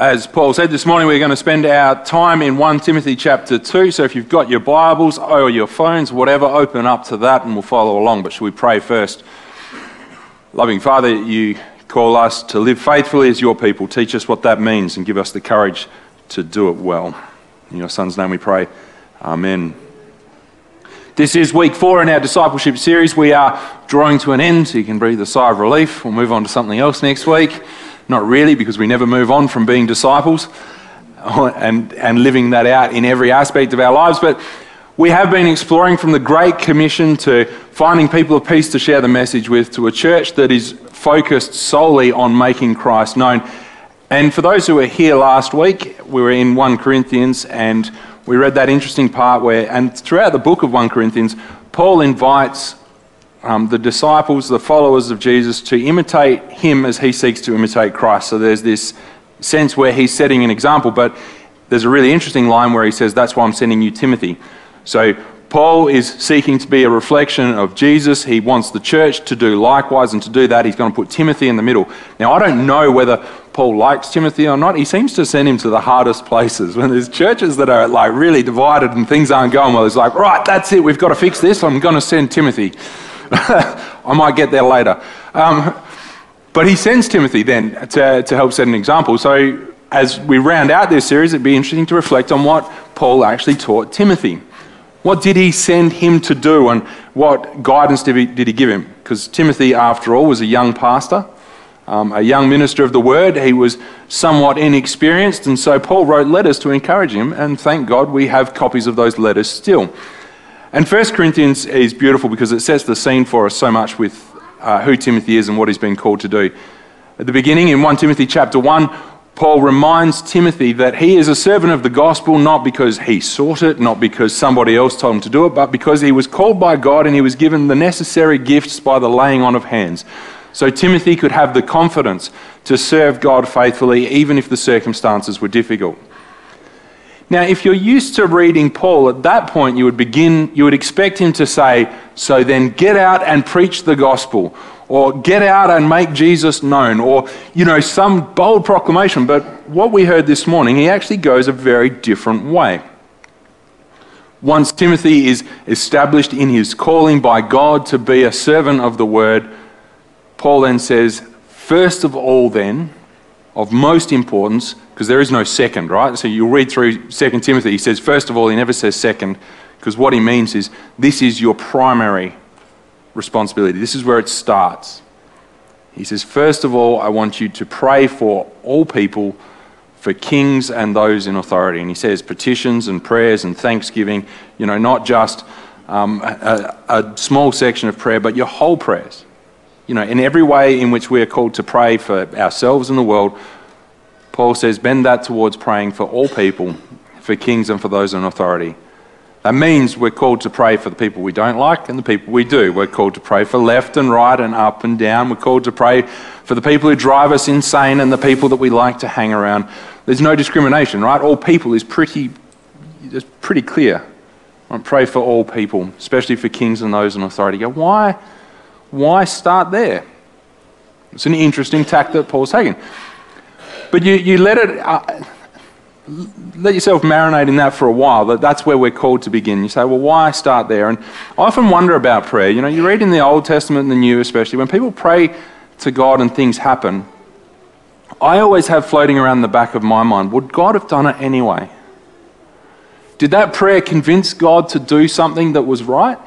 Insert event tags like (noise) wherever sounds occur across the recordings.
As Paul said this morning, we're going to spend our time in 1 Timothy chapter 2. So if you've got your Bibles or your phones, whatever, open up to that and we'll follow along. But should we pray first? Loving Father, you call us to live faithfully as your people. Teach us what that means and give us the courage to do it well. In your Son's name we pray. Amen. This is week four in our discipleship series. We are drawing to an end, so you can breathe a sigh of relief. We'll move on to something else next week. Not really, because we never move on from being disciples (laughs) and, and living that out in every aspect of our lives. But we have been exploring from the Great Commission to finding people of peace to share the message with, to a church that is focused solely on making Christ known. And for those who were here last week, we were in 1 Corinthians and we read that interesting part where, and throughout the book of 1 Corinthians, Paul invites um, the disciples, the followers of Jesus, to imitate him as he seeks to imitate Christ. So there's this sense where he's setting an example, but there's a really interesting line where he says, That's why I'm sending you Timothy. So Paul is seeking to be a reflection of Jesus. He wants the church to do likewise, and to do that, he's going to put Timothy in the middle. Now, I don't know whether Paul likes Timothy or not. He seems to send him to the hardest places. (laughs) When there's churches that are like really divided and things aren't going well, he's like, right, that's it, we've got to fix this. I'm going to send Timothy. (laughs) I might get there later. Um, but he sends Timothy then to, to help set an example. So as we round out this series, it'd be interesting to reflect on what Paul actually taught Timothy. What did he send him to do and what guidance did he, did he give him? Because Timothy, after all, was a young pastor, um, a young minister of the word. He was somewhat inexperienced, and so Paul wrote letters to encourage him, and thank God we have copies of those letters still. And 1 Corinthians is beautiful because it sets the scene for us so much with uh, who Timothy is and what he's been called to do. At the beginning, in 1 Timothy chapter 1, Paul reminds Timothy that he is a servant of the gospel not because he sought it, not because somebody else told him to do it, but because he was called by God and he was given the necessary gifts by the laying on of hands. So Timothy could have the confidence to serve God faithfully even if the circumstances were difficult. Now, if you're used to reading Paul, at that point you would begin, you would expect him to say, So then get out and preach the gospel, or get out and make Jesus known, or, you know, some bold proclamation. But what we heard this morning, he actually goes a very different way. Once Timothy is established in his calling by God to be a servant of the word, Paul then says, First of all, then, of most importance, because there is no second, right? So you'll read through 2 Timothy. He says, first of all, he never says second, because what he means is this is your primary responsibility. This is where it starts. He says, first of all, I want you to pray for all people, for kings and those in authority. And he says petitions and prayers and thanksgiving, you know, not just um, a, a small section of prayer, but your whole prayers. You know, in every way in which we are called to pray for ourselves and the world, Paul says, bend that towards praying for all people, for kings and for those in authority. That means we're called to pray for the people we don't like and the people we do. We're called to pray for left and right and up and down. We're called to pray for the people who drive us insane and the people that we like to hang around. There's no discrimination, right? All people is pretty, it's pretty clear. Right? Pray for all people, especially for kings and those in authority. Go, why, why start there? It's an interesting tack that Paul's taking. But you, you let it, uh, let yourself marinate in that for a while. That that's where we're called to begin. You say, well, why start there? And I often wonder about prayer. You know, you read in the Old Testament and the New, especially when people pray to God and things happen. I always have floating around the back of my mind, would God have done it anyway? Did that prayer convince God to do something that was right?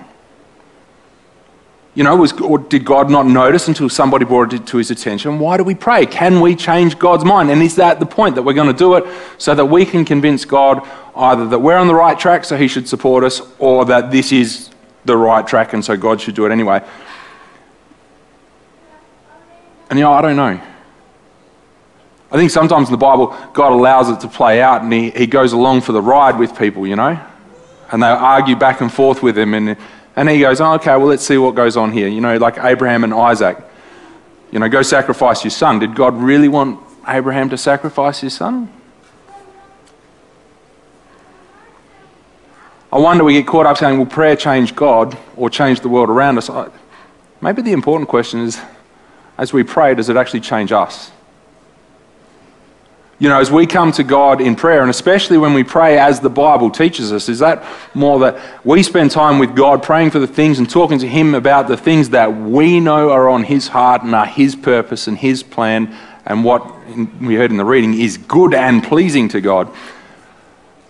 You know, was, or did God not notice until somebody brought it to his attention? Why do we pray? Can we change God's mind? And is that the point that we're going to do it so that we can convince God either that we're on the right track so he should support us or that this is the right track and so God should do it anyway? And you know, I don't know. I think sometimes in the Bible, God allows it to play out and he, he goes along for the ride with people, you know? And they argue back and forth with him and and he goes, oh, okay, well, let's see what goes on here. You know, like Abraham and Isaac. You know, go sacrifice your son. Did God really want Abraham to sacrifice his son? I wonder we get caught up saying, will prayer change God or change the world around us? Maybe the important question is, as we pray, does it actually change us? You know, as we come to God in prayer, and especially when we pray as the Bible teaches us, is that more that we spend time with God praying for the things and talking to Him about the things that we know are on His heart and are His purpose and His plan and what we heard in the reading is good and pleasing to God.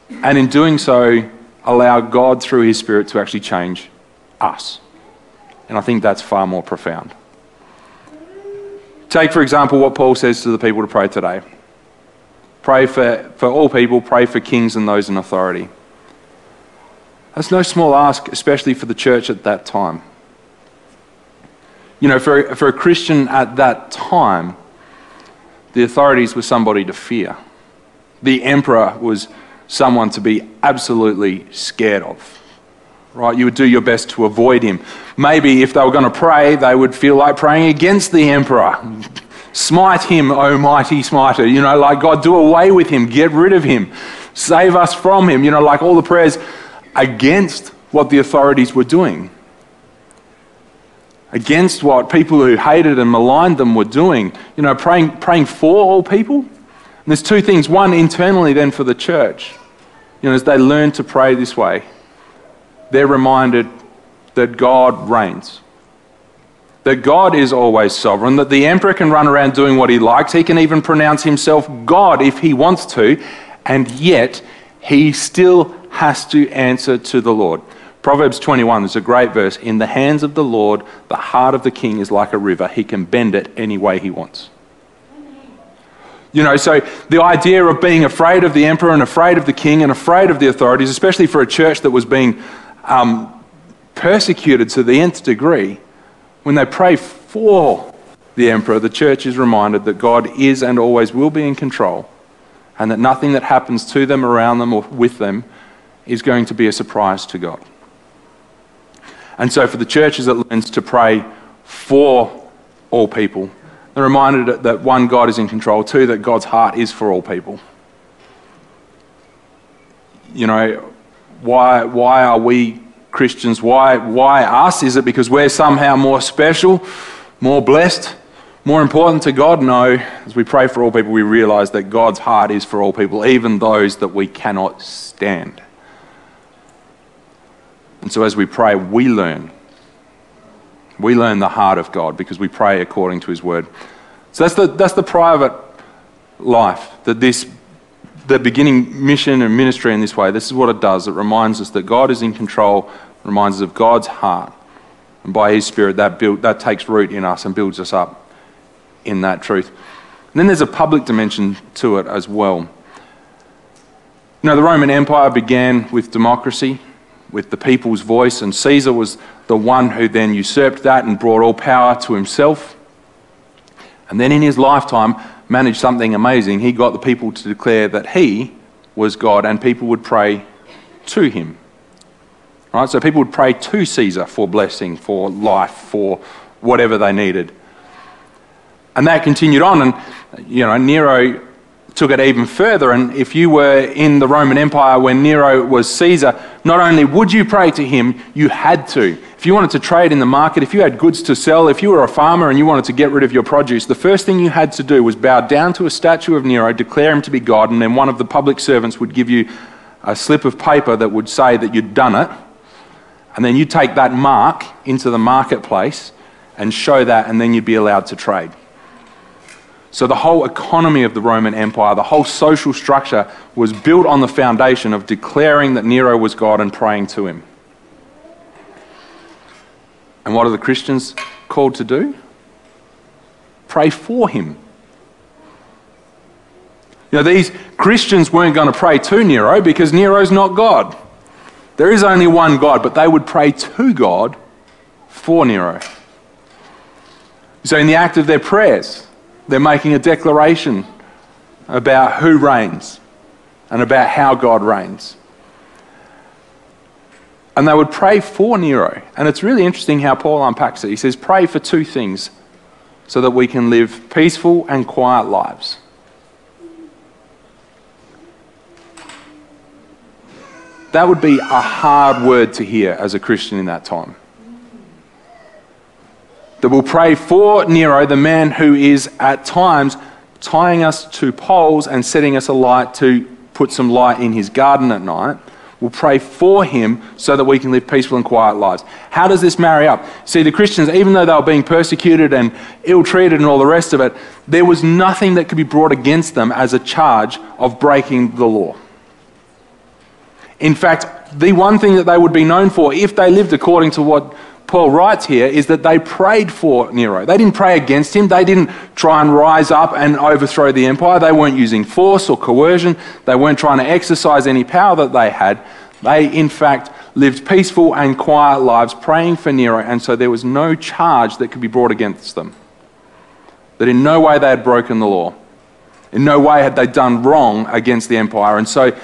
And in doing so, allow God through His Spirit to actually change us. And I think that's far more profound. Take, for example, what Paul says to the people to pray today pray for, for all people, pray for kings and those in authority. That's no small ask, especially for the church at that time. You know, for, for a Christian at that time, the authorities were somebody to fear. The emperor was someone to be absolutely scared of. Right? You would do your best to avoid him. Maybe if they were going to pray, they would feel like praying against the emperor. (laughs) Smite him, O mighty smiter. You know, like God, do away with him, get rid of him, save us from him. You know, like all the prayers against what the authorities were doing against what people who hated and maligned them were doing. You know, praying, praying for all people. And there's two things. One, internally, then for the church. You know, as they learn to pray this way, they're reminded that God reigns. That God is always sovereign, that the emperor can run around doing what he likes. He can even pronounce himself God if he wants to, and yet he still has to answer to the Lord. Proverbs 21 is a great verse. In the hands of the Lord, the heart of the king is like a river. He can bend it any way he wants. You know, so the idea of being afraid of the emperor and afraid of the king and afraid of the authorities, especially for a church that was being um, persecuted to the nth degree, when they pray for the emperor, the church is reminded that God is and always will be in control and that nothing that happens to them, around them, or with them is going to be a surprise to God. And so, for the churches that learns to pray for all people, they're reminded that one, God is in control, two, that God's heart is for all people. You know, why, why are we Christians? Why, why us? Is it because we're somehow more special, more blessed, more important to God? No. As we pray for all people, we realize that God's heart is for all people, even those that we cannot stand. And so as we pray, we learn. We learn the heart of God because we pray according to His word. So that's the, that's the private life, that this, the beginning mission and ministry in this way, this is what it does. It reminds us that God is in control, reminds us of God's heart. And by His Spirit, that, build, that takes root in us and builds us up in that truth. And then there's a public dimension to it as well. You know, the Roman Empire began with democracy with the people's voice, and Caesar was the one who then usurped that and brought all power to himself. And then in his lifetime, managed something amazing. He got the people to declare that he was God, and people would pray to him. Right? So people would pray to Caesar for blessing, for life, for whatever they needed. And that continued on, and you know, Nero took it even further. And if you were in the Roman Empire when Nero was Caesar, not only would you pray to him, you had to. If you wanted to trade in the market, if you had goods to sell, if you were a farmer and you wanted to get rid of your produce, the first thing you had to do was bow down to a statue of Nero, declare him to be God, and then one of the public servants would give you a slip of paper that would say that you'd done it. And then you'd take that mark into the marketplace and show that, and then you'd be allowed to trade. So the whole economy of the Roman Empire, the whole social structure was built on the foundation of declaring that Nero was God and praying to him. And what are the Christians called to do? Pray for him. You know, these Christians weren't going to pray to Nero because Nero's not God. There is only one God, but they would pray to God for Nero. So, in the act of their prayers, they're making a declaration about who reigns and about how God reigns. And they would pray for Nero. And it's really interesting how Paul unpacks it. He says, Pray for two things so that we can live peaceful and quiet lives. That would be a hard word to hear as a Christian in that time that will pray for Nero, the man who is at times tying us to poles and setting us alight to put some light in his garden at night. We'll pray for him so that we can live peaceful and quiet lives. How does this marry up? See, the Christians, even though they were being persecuted and ill treated and all the rest of it, there was nothing that could be brought against them as a charge of breaking the law. In fact, the one thing that they would be known for, if they lived according to what Paul writes here, is that they prayed for Nero. They didn't pray against him. They didn't try and rise up and overthrow the empire. They weren't using force or coercion. They weren't trying to exercise any power that they had. They, in fact, lived peaceful and quiet lives praying for Nero, and so there was no charge that could be brought against them. That in no way they had broken the law. In no way had they done wrong against the empire. And so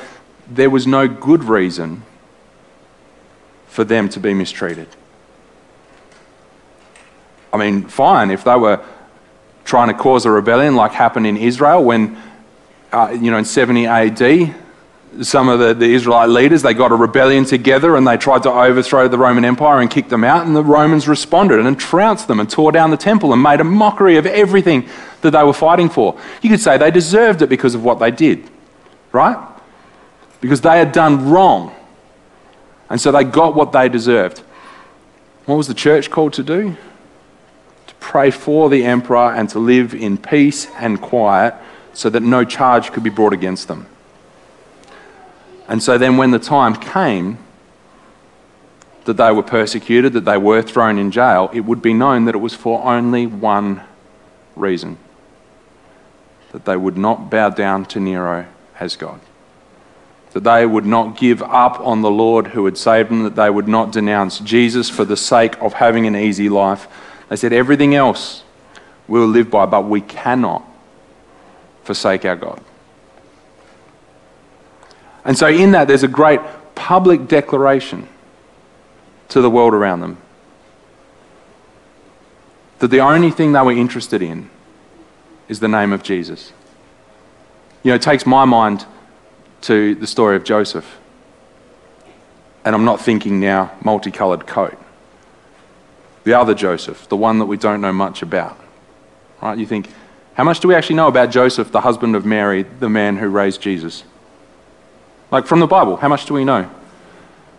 there was no good reason for them to be mistreated. I mean, fine, if they were trying to cause a rebellion like happened in Israel when, uh, you know, in 70 AD, some of the, the Israelite leaders, they got a rebellion together and they tried to overthrow the Roman Empire and kick them out, and the Romans responded and trounced them and tore down the temple and made a mockery of everything that they were fighting for. You could say they deserved it because of what they did, right? Because they had done wrong. And so they got what they deserved. What was the church called to do? Pray for the emperor and to live in peace and quiet so that no charge could be brought against them. And so then, when the time came that they were persecuted, that they were thrown in jail, it would be known that it was for only one reason that they would not bow down to Nero as God. That they would not give up on the Lord who had saved them, that they would not denounce Jesus for the sake of having an easy life. They said, everything else we'll live by, but we cannot forsake our God. And so, in that, there's a great public declaration to the world around them that the only thing they were interested in is the name of Jesus. You know, it takes my mind to the story of Joseph. And I'm not thinking now multicolored coat. The other Joseph, the one that we don't know much about. Right? You think, how much do we actually know about Joseph, the husband of Mary, the man who raised Jesus? Like from the Bible, how much do we know?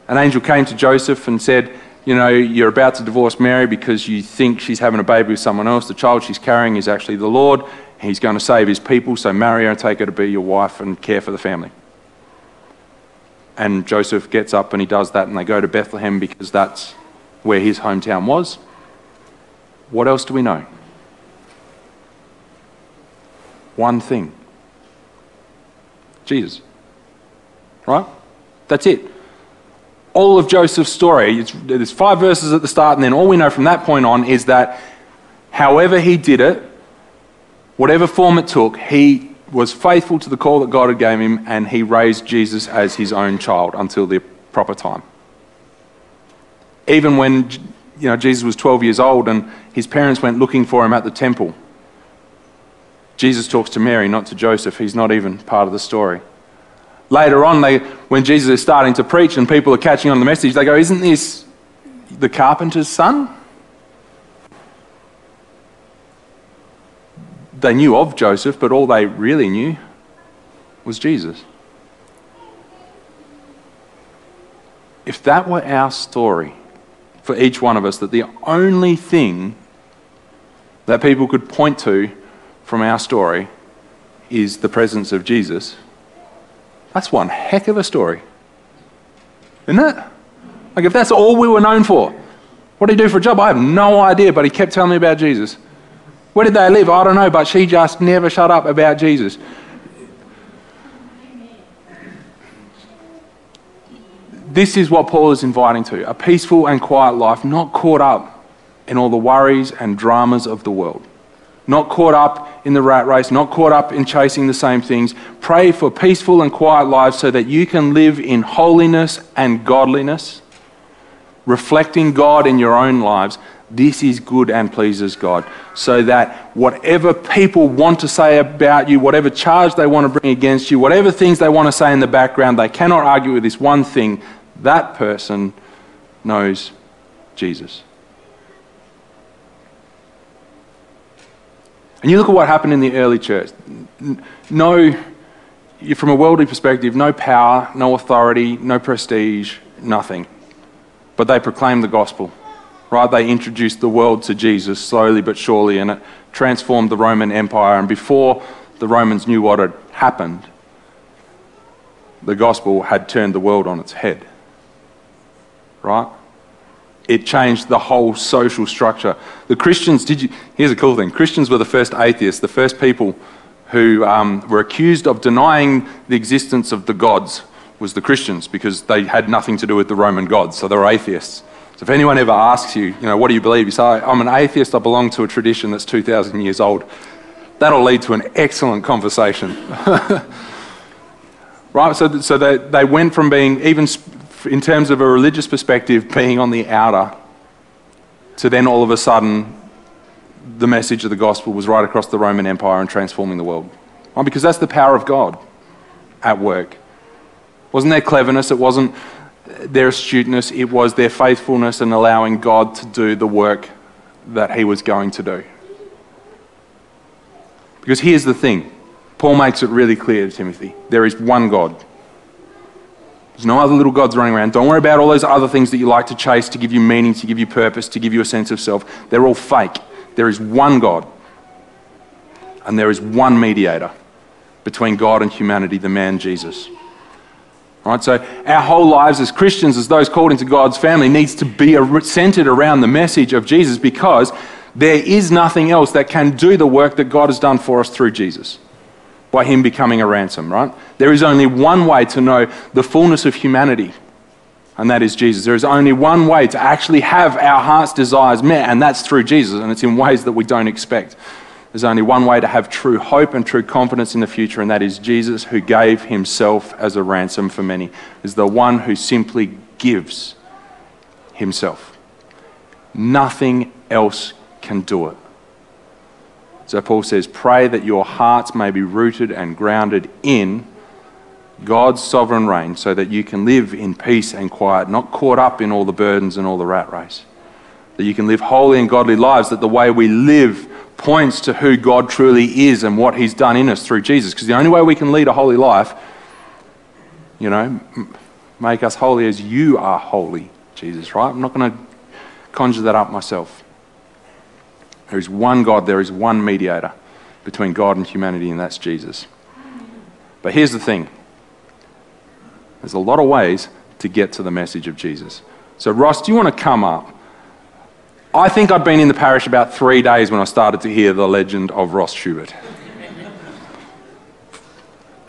An angel came to Joseph and said, You know, you're about to divorce Mary because you think she's having a baby with someone else. The child she's carrying is actually the Lord. He's going to save his people, so marry her and take her to be your wife and care for the family. And Joseph gets up and he does that, and they go to Bethlehem because that's where his hometown was. What else do we know? One thing Jesus. Right? That's it. All of Joseph's story, there's five verses at the start, and then all we know from that point on is that however he did it, whatever form it took, he was faithful to the call that God had gave him, and he raised Jesus as his own child until the proper time. Even when you know, Jesus was 12 years old and his parents went looking for him at the temple, Jesus talks to Mary, not to Joseph. He's not even part of the story. Later on, they, when Jesus is starting to preach and people are catching on the message, they go, Isn't this the carpenter's son? They knew of Joseph, but all they really knew was Jesus. If that were our story for each one of us, that the only thing that people could point to from our story is the presence of Jesus that's one heck of a story. Isn't it? Like, if that's all we were known for, what did he do for a job? I have no idea, but he kept telling me about Jesus. Where did they live? I don't know, but she just never shut up about Jesus. This is what Paul is inviting to a peaceful and quiet life, not caught up in all the worries and dramas of the world not caught up in the rat race, not caught up in chasing the same things. Pray for peaceful and quiet lives so that you can live in holiness and godliness, reflecting God in your own lives. This is good and pleases God. So that whatever people want to say about you, whatever charge they want to bring against you, whatever things they want to say in the background, they cannot argue with this one thing that person knows Jesus. And you look at what happened in the early church. No, from a worldly perspective, no power, no authority, no prestige, nothing. But they proclaimed the gospel, right? They introduced the world to Jesus slowly but surely, and it transformed the Roman Empire. And before the Romans knew what had happened, the gospel had turned the world on its head, right? It changed the whole social structure. The Christians, did you? Here's a cool thing Christians were the first atheists, the first people who um, were accused of denying the existence of the gods was the Christians because they had nothing to do with the Roman gods, so they were atheists. So if anyone ever asks you, you know, what do you believe? You say, I'm an atheist, I belong to a tradition that's 2,000 years old. That'll lead to an excellent conversation. (laughs) right? So, so they, they went from being, even in terms of a religious perspective, being on the outer, to then all of a sudden the message of the gospel was right across the Roman Empire and transforming the world. Well, because that's the power of God at work. Wasn't their cleverness, it wasn't their astuteness, it was their faithfulness and allowing God to do the work that He was going to do. Because here's the thing Paul makes it really clear to Timothy there is one God. There's no other little gods running around. Don't worry about all those other things that you like to chase to give you meaning, to give you purpose, to give you a sense of self. They're all fake. There is one God, and there is one mediator between God and humanity, the man Jesus. Right, so our whole lives as Christians, as those called into God's family, needs to be centered around the message of Jesus because there is nothing else that can do the work that God has done for us through Jesus by Him becoming a ransom, right? There is only one way to know the fullness of humanity, and that is Jesus. There is only one way to actually have our heart's desires met, and that's through Jesus, and it's in ways that we don't expect. There's only one way to have true hope and true confidence in the future, and that is Jesus, who gave himself as a ransom for many, is the one who simply gives himself. Nothing else can do it. So Paul says, Pray that your hearts may be rooted and grounded in God's sovereign reign so that you can live in peace and quiet, not caught up in all the burdens and all the rat race. That you can live holy and godly lives, that the way we live points to who God truly is and what He's done in us through Jesus. Because the only way we can lead a holy life, you know, make us holy as you are holy, Jesus, right? I'm not going to conjure that up myself. There is one God, there is one mediator between God and humanity, and that's Jesus. But here's the thing there's a lot of ways to get to the message of Jesus. So, Ross, do you want to come up? I think I'd been in the parish about three days when I started to hear the legend of Ross Schubert.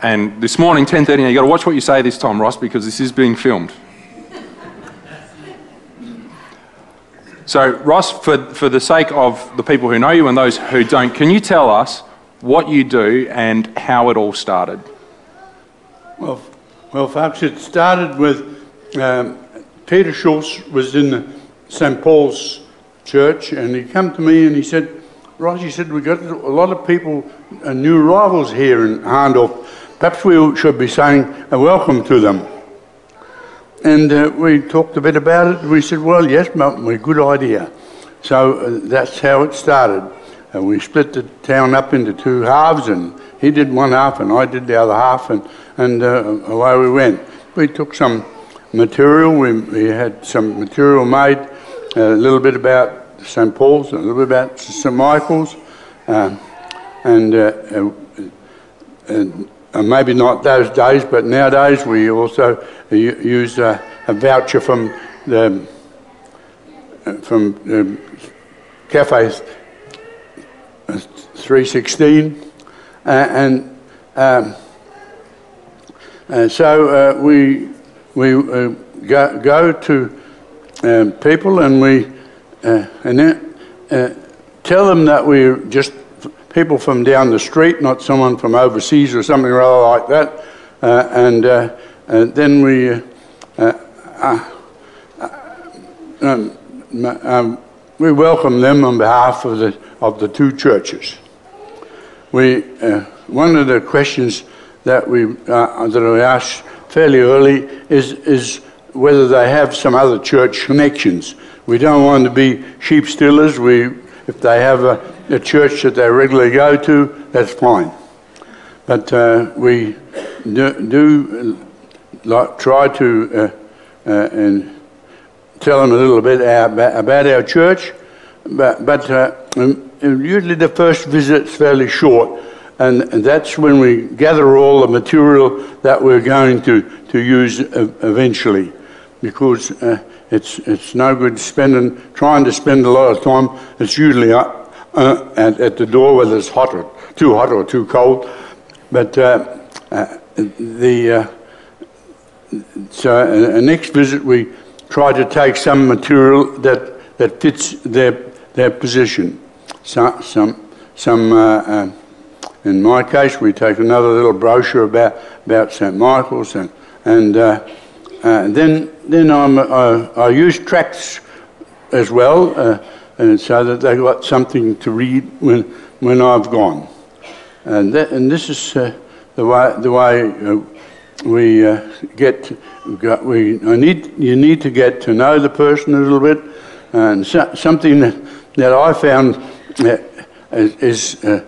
and this morning, 10.30, you've got to watch what you say this time, Ross, because this is being filmed. So, Ross, for, for the sake of the people who know you and those who don't, can you tell us what you do and how it all started? Well, well, folks, it started with um, Peter Schultz was in St. Paul's church, and he come to me and he said, Ross, he said, we've got a lot of people, uh, new arrivals here in Hahndorf. Perhaps we should be saying a welcome to them. And uh, we talked a bit about it. We said, well, yes, a good idea. So uh, that's how it started. And we split the town up into two halves, and he did one half, and I did the other half, and and uh, away we went. We took some material, we, we had some material made, a little bit about St. Paul's, a little bit about St. Michael's, uh, and, uh, and uh, maybe not those days, but nowadays we also use a voucher from the from the Cafe 316, and um, and so uh, we, we uh, go, go to um, people and we uh, and then, uh, tell them that we're just people from down the street, not someone from overseas or something rather like that. Uh, and, and, then we um, um, we welcome them on behalf of the of the two churches. We one of the questions that we uh, that I asked fairly early is is whether they have some other church connections. We don't want to be sheep stealers. We if they have a, a church that they regularly go to, that's fine. But uh, we do, do like, try to uh, uh, and tell them a little bit about, about our church, but, but uh, um, usually the first visit's fairly short, and, and that's when we gather all the material that we're going to, to use eventually, because uh, it's, it's no good spending, trying to spend a lot of time. It's usually uh, uh, at, at the door whether it's hot or too hot or too cold. But uh, uh, the uh, so uh, uh, next visit we try to take some material that, that fits their, their position. So, some, some uh, in my case, we take another little brochure about, about St. Michael's, and, and then, then I'm, I use tracts as well, and so that they've got something to read when, when I've gone. And, that, and this is uh, the way, the way uh, we uh, get, got, we, I need, you need to get to know the person a little bit. And so, something that, that I found uh, is, is uh,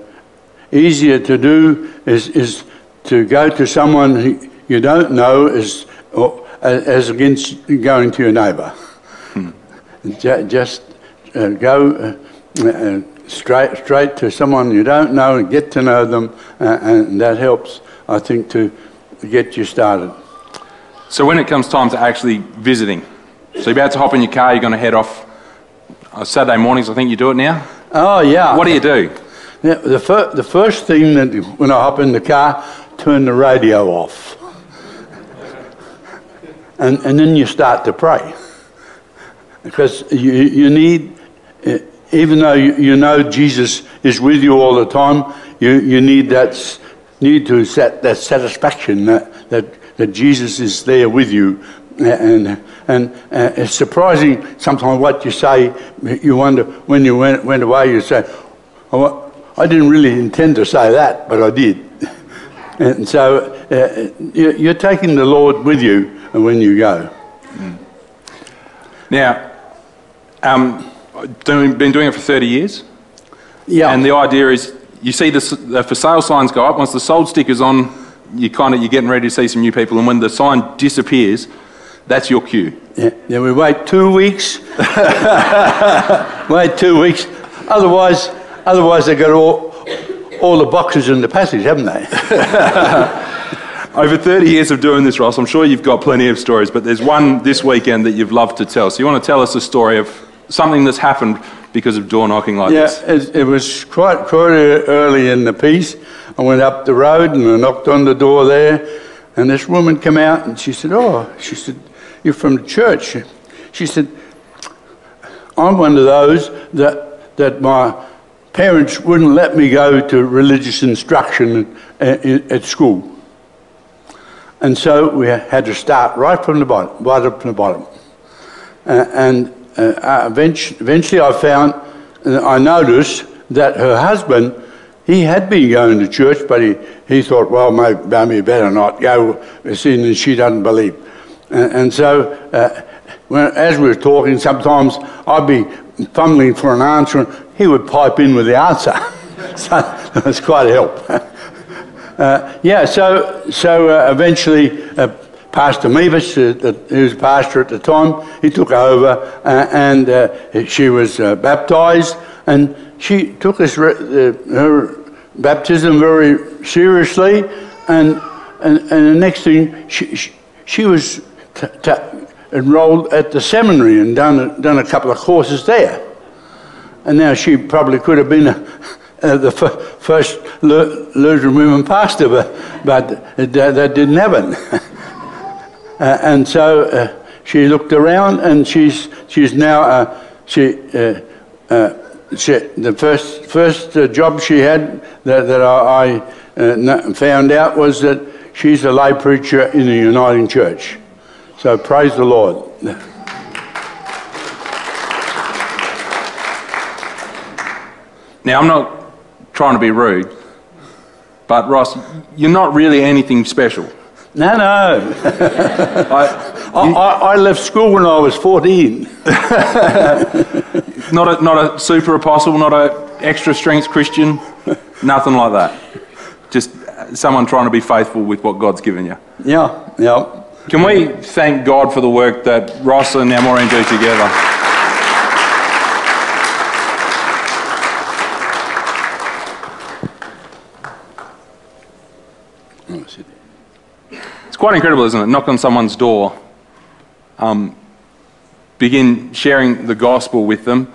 easier to do is, is to go to someone you don't know as, or, as against going to your neighbour. Ju- Just uh, go uh, uh, straight, straight to someone you don't know and get to know them, uh, and that helps, I think, to get you started. So when it comes time to actually visiting, so you're about to hop in your car, you're going to head off uh, Saturday mornings, I think you do it now. Oh, yeah. What do you do? Yeah, the, fir- the first thing that when I hop in the car, turn the radio off. And, and then you start to pray. Because you, you need, even though you, know Jesus is with you all the time, you, you need that, need to set that satisfaction that, that, that Jesus is there with you. And, and uh, it's surprising sometimes what you say. You wonder, when you went, went away, you say, oh, I didn't really intend to say that, but I did. (laughs) And so uh, you- you're taking the Lord with you when you go. Now, um, doing, been doing it for 30 years, Yeah. and the idea is you see the, the for sale signs go up. Once the sold sticker's on, you kind of you're getting ready to see some new people, and when the sign disappears, that's your cue. Yeah, then we wait two weeks. (laughs) wait two weeks. Otherwise, otherwise they've got all, all the boxes in the passage, haven't they? (laughs) Over 30 years of doing this, Ross, I'm sure you've got plenty of stories, but there's one this weekend that you've loved to tell. So you want to tell us a story of something that's happened because of door knocking like yeah, this? it, it was quite, quite early in the piece. I went up the road and I knocked on the door there, and this woman came out and she said, "Oh," she said, "You're from the church." She said, "I'm one of those that that my parents wouldn't let me go to religious instruction at, at, at school." And so we had to start right from the bottom, right up from the bottom. Uh, and eventually, eventually I found, uh, I noticed that her husband, he had been going to church, but he, he thought, well, maybe, better not go, seeing that she doesn't believe. And, and so, uh, when, as we were talking, sometimes I'd be fumbling for an answer, and he would pipe in with the answer. (laughs) so it was quite a help. (laughs) Uh, yeah, so so uh, eventually, uh, Pastor Mevis, uh, who was pastor at the time, he took over, uh, and uh, she was baptized, and she took this her baptism very seriously, and and, and the next thing she she, she was t- t- enrolled at the seminary and done done a couple of courses there. And now she probably could have been a, (laughs) the f- first Lu- Lutheran women pastor, but, but that, that didn't happen. (laughs) uh, and so uh, she looked around and she's, she's now, uh, she, uh, uh, she, the first, first uh, job she had that, that I, I found out was that she's a lay preacher in the Uniting Church. So praise the Lord. Now, I'm not trying to be rude, but Ross, you're not really anything special. No, no. (laughs) I, I, I, left school when I was 14. (laughs) Not a, not a super apostle, not a extra strength Christian, nothing like that. Just someone trying to be faithful with what God's given you. Yeah, yeah. Can we thank God for the work that Ross and Maureen do together? Quite incredible, isn't it? Knock on someone's door, um, begin sharing the gospel with them,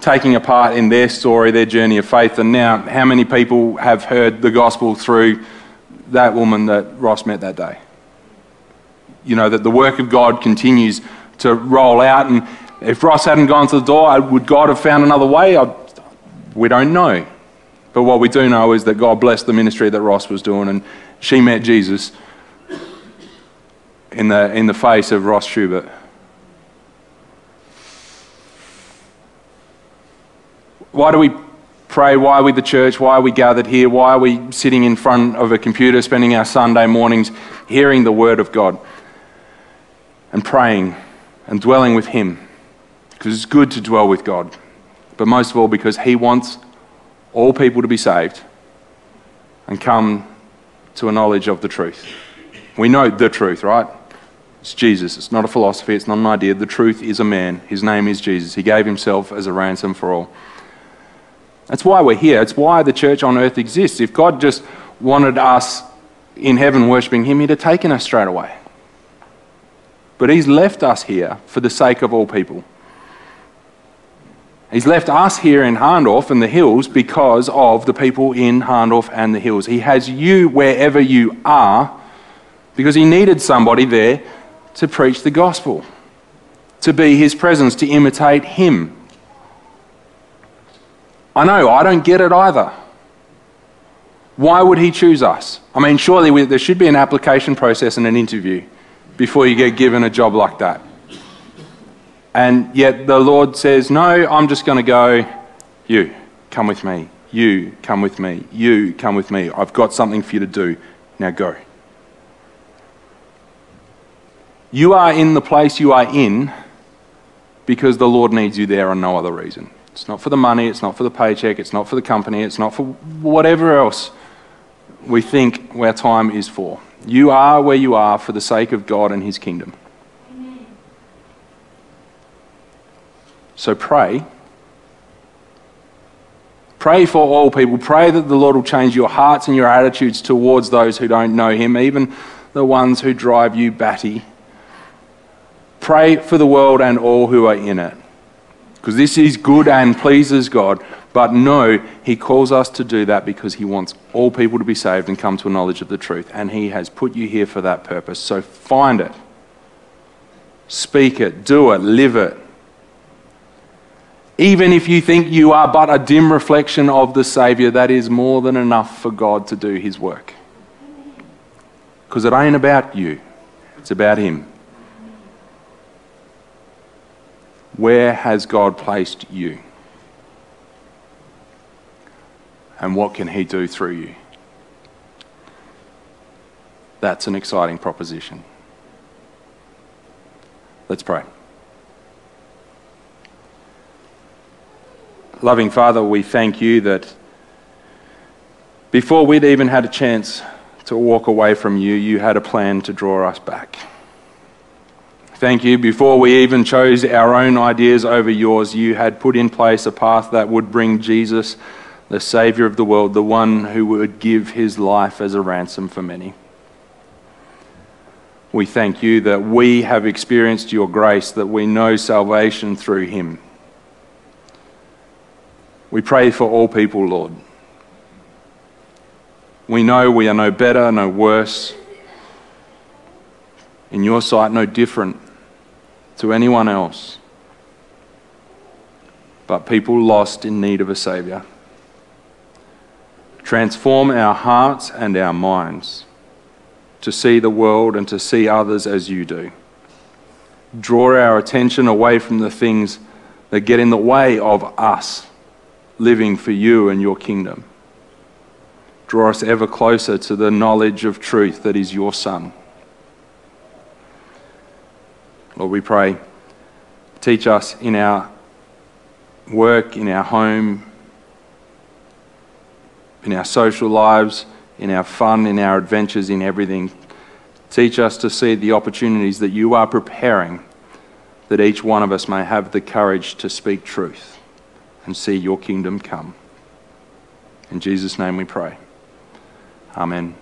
taking a part in their story, their journey of faith. And now, how many people have heard the gospel through that woman that Ross met that day? You know, that the work of God continues to roll out. And if Ross hadn't gone to the door, would God have found another way? I, we don't know. But what we do know is that God blessed the ministry that Ross was doing, and she met Jesus in the, in the face of Ross Schubert. Why do we pray? Why are we the church? Why are we gathered here? Why are we sitting in front of a computer, spending our Sunday mornings hearing the Word of God and praying and dwelling with Him? Because it's good to dwell with God, but most of all, because He wants all people to be saved and come to a knowledge of the truth. We know the truth, right? It's Jesus. It's not a philosophy, it's not an idea. The truth is a man. His name is Jesus. He gave himself as a ransom for all. That's why we're here. It's why the church on earth exists. If God just wanted us in heaven worshipping Him, He'd have taken us straight away. But He's left us here for the sake of all people. He's left us here in Hahndorf and the hills because of the people in Hahndorf and the hills. He has you wherever you are because He needed somebody there to preach the gospel, to be His presence, to imitate Him. I know, I don't get it either. Why would He choose us? I mean, surely we, there should be an application process and an interview before you get given a job like that. And yet the Lord says, No, I'm just going to go, you, come with me. You, come with me. You, come with me. I've got something for you to do. Now go. You are in the place you are in because the Lord needs you there and no other reason. It's not for the money, it's not for the paycheck, it's not for the company, it's not for whatever else we think our time is for. You are where you are for the sake of God and His kingdom. So pray. Pray for all people. Pray that the Lord will change your hearts and your attitudes towards those who don't know Him, even the ones who drive you batty. Pray for the world and all who are in it. Because this is good and pleases God. But no, He calls us to do that because He wants all people to be saved and come to a knowledge of the truth. And He has put you here for that purpose. So find it, speak it, do it, live it. Even if you think you are but a dim reflection of the Saviour, that is more than enough for God to do His work. Because it ain't about you, it's about Him. Where has God placed you? And what can He do through you? That's an exciting proposition. Let's pray. Loving Father, we thank you that before we'd even had a chance to walk away from you, you had a plan to draw us back. Thank you. Before we even chose our own ideas over yours, you had put in place a path that would bring Jesus, the Saviour of the world, the one who would give his life as a ransom for many. We thank you that we have experienced your grace, that we know salvation through him. We pray for all people, Lord. We know we are no better, no worse. In your sight, no different to anyone else, but people lost in need of a Saviour. Transform our hearts and our minds to see the world and to see others as you do. Draw our attention away from the things that get in the way of us living for you and your kingdom. Draw us ever closer to the knowledge of truth that is your Son. Lord, we pray, teach us in our work, in our home, in our social lives, in our fun, in our adventures, in everything. Teach us to see the opportunities that you are preparing, that each one of us may have the courage to speak truth and see your kingdom come. In Jesus' name we pray. Amen.